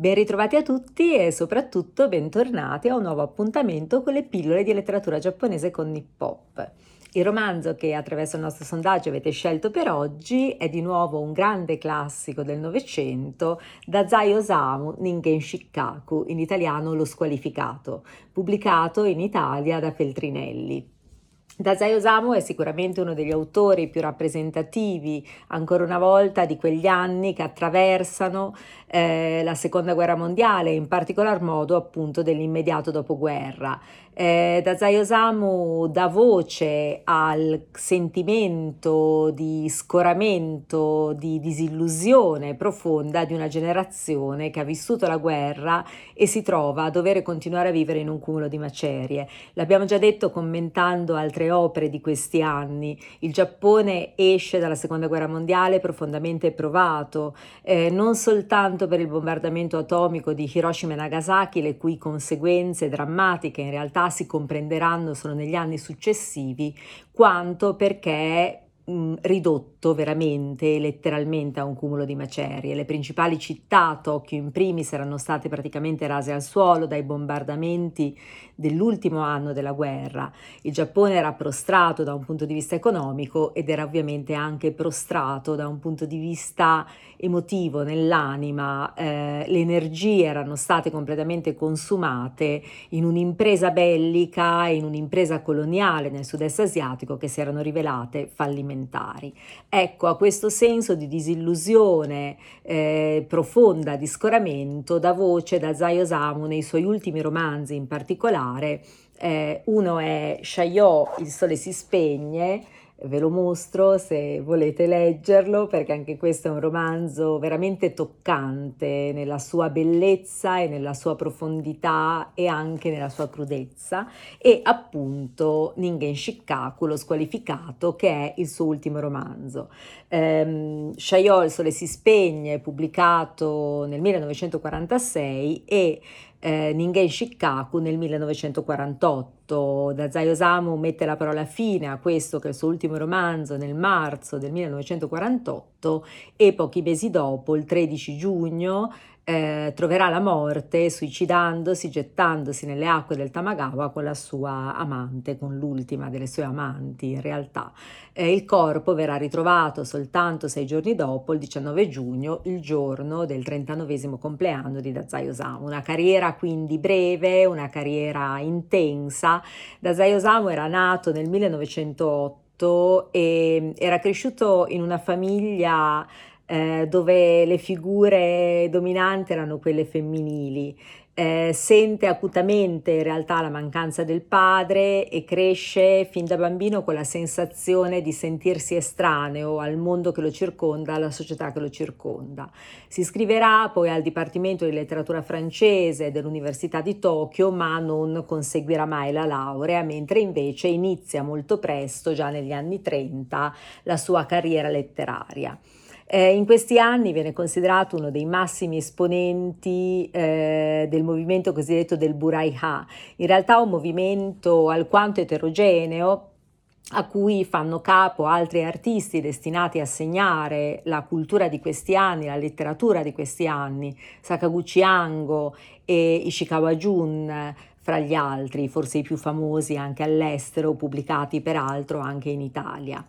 Ben ritrovati a tutti e soprattutto bentornati a un nuovo appuntamento con le pillole di letteratura giapponese con Nippop. Il romanzo che attraverso il nostro sondaggio avete scelto per oggi è di nuovo un grande classico del Novecento, Dazai Osamu Ningen Shikaku, in italiano Lo squalificato, pubblicato in Italia da Feltrinelli. Dazai Osamu è sicuramente uno degli autori più rappresentativi, ancora una volta, di quegli anni che attraversano eh, la seconda guerra mondiale, in particolar modo appunto dell'immediato dopoguerra. Eh, Dazai Osamu dà voce al sentimento di scoramento, di disillusione profonda di una generazione che ha vissuto la guerra e si trova a dover continuare a vivere in un cumulo di macerie. L'abbiamo già detto commentando altre opere di questi anni. Il Giappone esce dalla seconda guerra mondiale profondamente provato, eh, non soltanto per il bombardamento atomico di Hiroshima e Nagasaki, le cui conseguenze drammatiche in realtà si comprenderanno solo negli anni successivi, quanto perché ridotto veramente, letteralmente a un cumulo di macerie. Le principali città, Tokyo in primis, erano state praticamente rase al suolo dai bombardamenti dell'ultimo anno della guerra. Il Giappone era prostrato da un punto di vista economico ed era ovviamente anche prostrato da un punto di vista emotivo nell'anima. Eh, le energie erano state completamente consumate in un'impresa bellica, in un'impresa coloniale nel sud-est asiatico che si erano rivelate fallimentari. Ecco, a questo senso di disillusione eh, profonda, di scoramento, dà voce da Zai Osamu nei suoi ultimi romanzi in particolare particolare. Eh, uno è Chaillot, Il sole si spegne, ve lo mostro se volete leggerlo perché anche questo è un romanzo veramente toccante nella sua bellezza e nella sua profondità e anche nella sua crudezza e appunto Ningen Shikaku, lo squalificato che è il suo ultimo romanzo. Chaillot, Il sole si spegne, pubblicato nel 1946 e eh, Ningen Shikaku nel 1948. Dazai Osamu mette la parola fine a questo che è il suo ultimo romanzo nel marzo del 1948 e pochi mesi dopo, il 13 giugno, eh, troverà la morte suicidandosi, gettandosi nelle acque del Tamagawa con la sua amante, con l'ultima delle sue amanti in realtà. Eh, il corpo verrà ritrovato soltanto sei giorni dopo, il 19 giugno, il giorno del 39 compleanno di Dazai Osamu. Una carriera quindi breve, una carriera intensa. Dazai Osamu era nato nel 1908 e era cresciuto in una famiglia eh, dove le figure dominanti erano quelle femminili. Eh, sente acutamente in realtà la mancanza del padre e cresce fin da bambino con la sensazione di sentirsi estraneo al mondo che lo circonda, alla società che lo circonda. Si iscriverà poi al Dipartimento di Letteratura francese dell'Università di Tokyo, ma non conseguirà mai la laurea, mentre invece inizia molto presto, già negli anni 30, la sua carriera letteraria. Eh, in questi anni viene considerato uno dei massimi esponenti eh, del movimento cosiddetto del Buraiha, in realtà un movimento alquanto eterogeneo a cui fanno capo altri artisti destinati a segnare la cultura di questi anni, la letteratura di questi anni, Sakaguchi Ango e Ishikawa Jun, fra gli altri, forse i più famosi anche all'estero, pubblicati peraltro anche in Italia.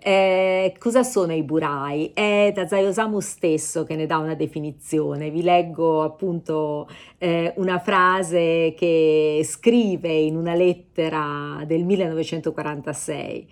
Eh, cosa sono i burai? È Dazai Osamu stesso che ne dà una definizione. Vi leggo appunto eh, una frase che scrive in una lettera del 1946.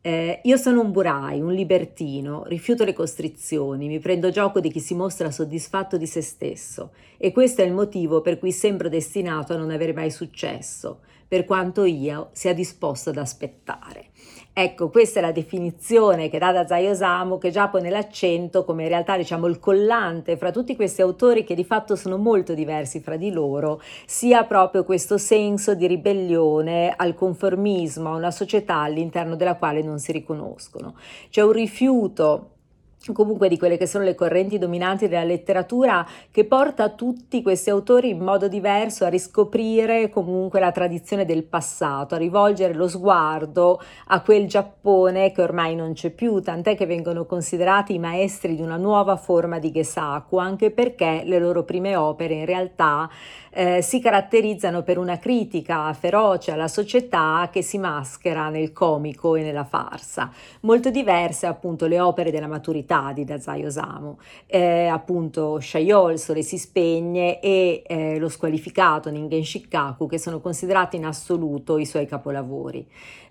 Eh, io sono un burai, un libertino, rifiuto le costrizioni, mi prendo gioco di chi si mostra soddisfatto di se stesso e questo è il motivo per cui sembro destinato a non avere mai successo, per quanto io sia disposto ad aspettare. Ecco, questa è la definizione che dà da Zai Osamu, che già pone l'accento come in realtà diciamo il collante fra tutti questi autori che di fatto sono molto diversi fra di loro, sia proprio questo senso di ribellione al conformismo, a una società all'interno della quale non si riconoscono. C'è un rifiuto comunque di quelle che sono le correnti dominanti della letteratura che porta tutti questi autori in modo diverso a riscoprire comunque la tradizione del passato, a rivolgere lo sguardo a quel Giappone che ormai non c'è più, tant'è che vengono considerati i maestri di una nuova forma di Gesaku, anche perché le loro prime opere in realtà eh, si caratterizzano per una critica feroce alla società che si maschera nel comico e nella farsa, molto diverse appunto le opere della maturità di Dazai Osamu, eh, appunto Shaiol, Sole si spegne e eh, lo squalificato Ningen Shikaku che sono considerati in assoluto i suoi capolavori.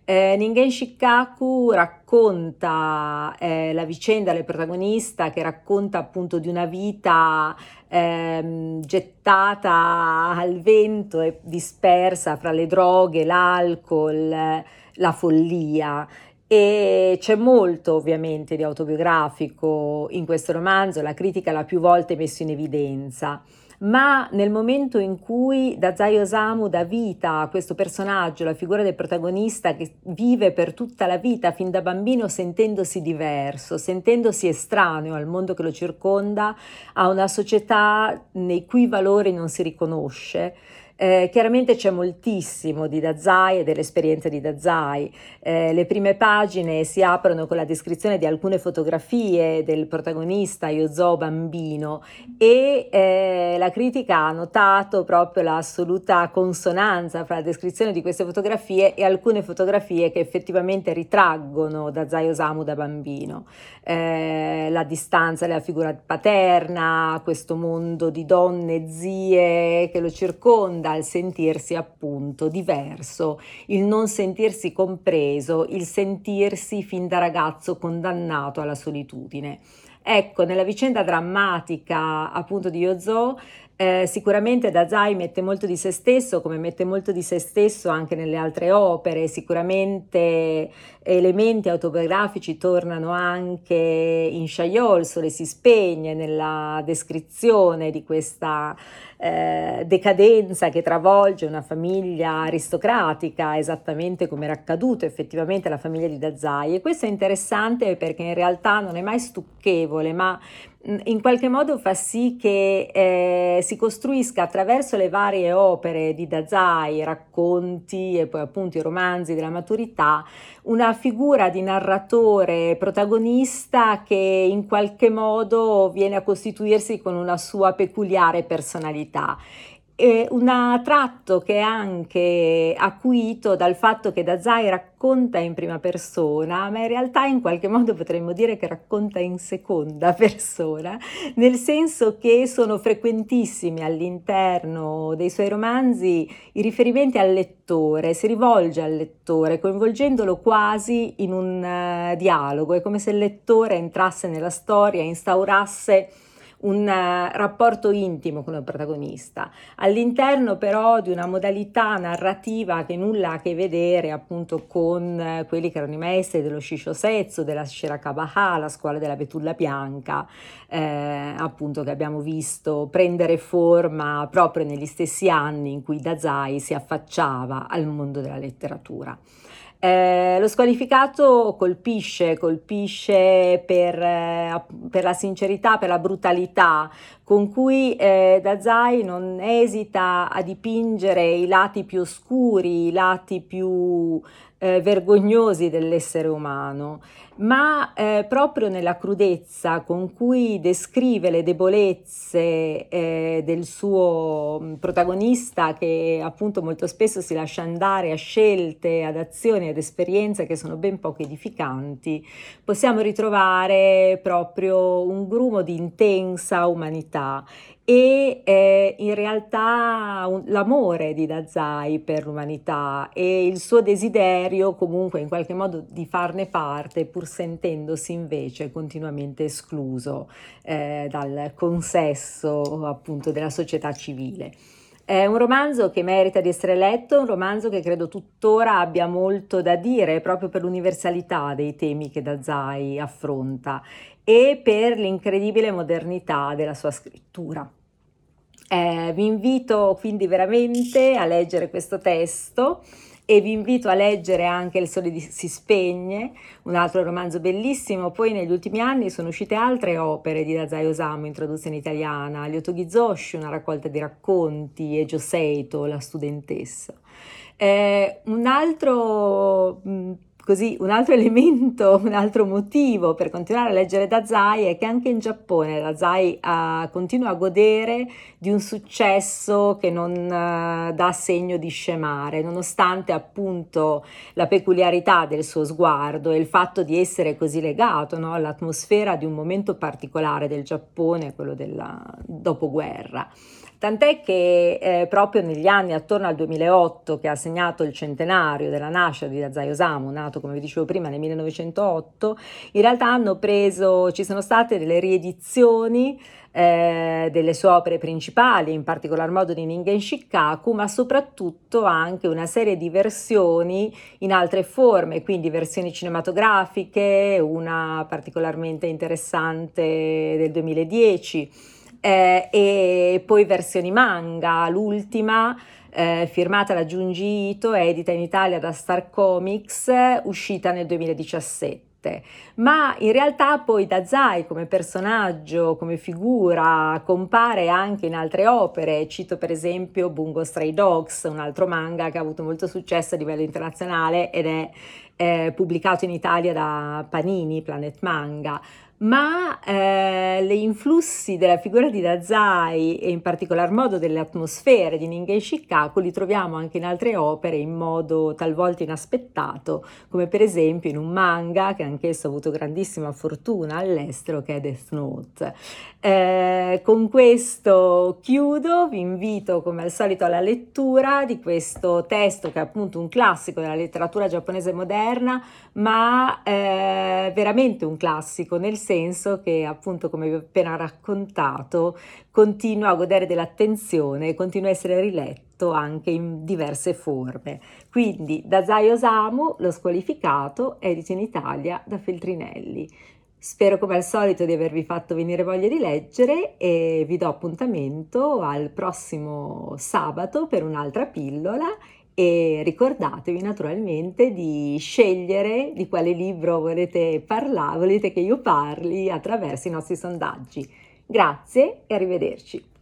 Eh, Ningen Shikaku racconta eh, la vicenda del protagonista che racconta appunto di una vita ehm, gettata al vento e dispersa fra le droghe, l'alcol, la follia. E c'è molto ovviamente di autobiografico in questo romanzo, la critica l'ha più volte messo in evidenza. Ma nel momento in cui Dazai Osamu dà vita a questo personaggio, la figura del protagonista che vive per tutta la vita, fin da bambino, sentendosi diverso, sentendosi estraneo al mondo che lo circonda, a una società nei cui valori non si riconosce, eh, chiaramente c'è moltissimo di Dazai e dell'esperienza di Dazai. Eh, le prime pagine si aprono con la descrizione di alcune fotografie del protagonista Yozo bambino e eh, la critica ha notato proprio l'assoluta consonanza fra la descrizione di queste fotografie e alcune fotografie che effettivamente ritraggono Dazai Osamu da bambino. Eh, la distanza della figura paterna, questo mondo di donne, zie che lo circonda dal sentirsi appunto diverso, il non sentirsi compreso, il sentirsi fin da ragazzo condannato alla solitudine. Ecco, nella vicenda drammatica appunto di Yozo eh, sicuramente Dazai mette molto di se stesso, come mette molto di se stesso anche nelle altre opere, sicuramente elementi autobiografici tornano anche in Shaiol, Sole si spegne, nella descrizione di questa eh, decadenza che travolge una famiglia aristocratica, esattamente come era accaduto effettivamente alla famiglia di Dazai. E questo è interessante perché in realtà non è mai stucchevole, ma in qualche modo fa sì che eh, si costruisca attraverso le varie opere di Dazai, racconti e poi appunto i romanzi della maturità, una figura di narratore protagonista che in qualche modo viene a costituirsi con una sua peculiare personalità è un tratto che è anche acuito dal fatto che Dazai racconta in prima persona, ma in realtà in qualche modo potremmo dire che racconta in seconda persona, nel senso che sono frequentissimi all'interno dei suoi romanzi i riferimenti al lettore, si rivolge al lettore coinvolgendolo quasi in un uh, dialogo, è come se il lettore entrasse nella storia, instaurasse un eh, rapporto intimo con il protagonista, all'interno però di una modalità narrativa che nulla ha a che vedere appunto con eh, quelli che erano i maestri dello Shishosetsu, della Shirakabaha, la scuola della betulla bianca, eh, appunto che abbiamo visto prendere forma proprio negli stessi anni in cui Dazai si affacciava al mondo della letteratura. Eh, lo squalificato colpisce, colpisce per, eh, per, la sincerità, per la brutalità con cui eh, Dazai non esita a dipingere i lati più oscuri, i lati più eh, vergognosi dell'essere umano, ma eh, proprio nella crudezza con cui descrive le debolezze eh, del suo mm, protagonista che appunto molto spesso si lascia andare a scelte, ad azioni, ad esperienze che sono ben poco edificanti, possiamo ritrovare proprio un grumo di intensa umanità e eh, in realtà un, l'amore di Dazai per l'umanità e il suo desiderio comunque in qualche modo di farne parte pur sentendosi invece continuamente escluso eh, dal consesso appunto della società civile. È un romanzo che merita di essere letto, un romanzo che credo tuttora abbia molto da dire proprio per l'universalità dei temi che Dazai affronta e per l'incredibile modernità della sua scrittura. Eh, vi invito quindi veramente a leggere questo testo e vi invito a leggere anche Il sole si spegne, un altro romanzo bellissimo. Poi negli ultimi anni sono uscite altre opere di Dazai Osamu in traduzione italiana, Lyoto Gizoshi, una raccolta di racconti, e Joseito, la studentessa. Eh, un altro mh, Così un altro elemento, un altro motivo per continuare a leggere Dazai è che anche in Giappone Dazai uh, continua a godere di un successo che non uh, dà segno di scemare, nonostante appunto la peculiarità del suo sguardo e il fatto di essere così legato no, all'atmosfera di un momento particolare del Giappone, quello del dopoguerra. Tant'è che eh, proprio negli anni attorno al 2008, che ha segnato il centenario della nascita di Dazai Osamu, nato come vi dicevo prima nel 1908, in realtà hanno preso, ci sono state delle riedizioni eh, delle sue opere principali, in particolar modo di Ningen Shikaku, ma soprattutto anche una serie di versioni in altre forme, quindi versioni cinematografiche, una particolarmente interessante del 2010 eh, e poi versioni manga, l'ultima eh, firmata da Junji Ito, edita in Italia da Star Comics, uscita nel 2017 ma in realtà poi Dazai come personaggio, come figura, compare anche in altre opere, cito per esempio Bungo Stray Dogs, un altro manga che ha avuto molto successo a livello internazionale ed è eh, pubblicato in Italia da Panini, Planet Manga ma eh, le influssi della figura di Dazai e in particolar modo delle atmosfere di Ningen Shikaku li troviamo anche in altre opere in modo talvolta inaspettato, come per esempio in un manga che anch'esso ha avuto grandissima fortuna all'estero che è Death Note. Eh, con questo chiudo, vi invito come al solito alla lettura di questo testo che è appunto un classico della letteratura giapponese moderna, ma eh, veramente un classico nel senso che appunto come vi ho appena raccontato continua a godere dell'attenzione continua a essere riletto anche in diverse forme. Quindi da Zai Osamu, Lo squalificato, edito in Italia da Feltrinelli. Spero come al solito di avervi fatto venire voglia di leggere e vi do appuntamento al prossimo sabato per un'altra pillola e ricordatevi naturalmente di scegliere di quale libro volete parlare, volete che io parli attraverso i nostri sondaggi. Grazie e arrivederci.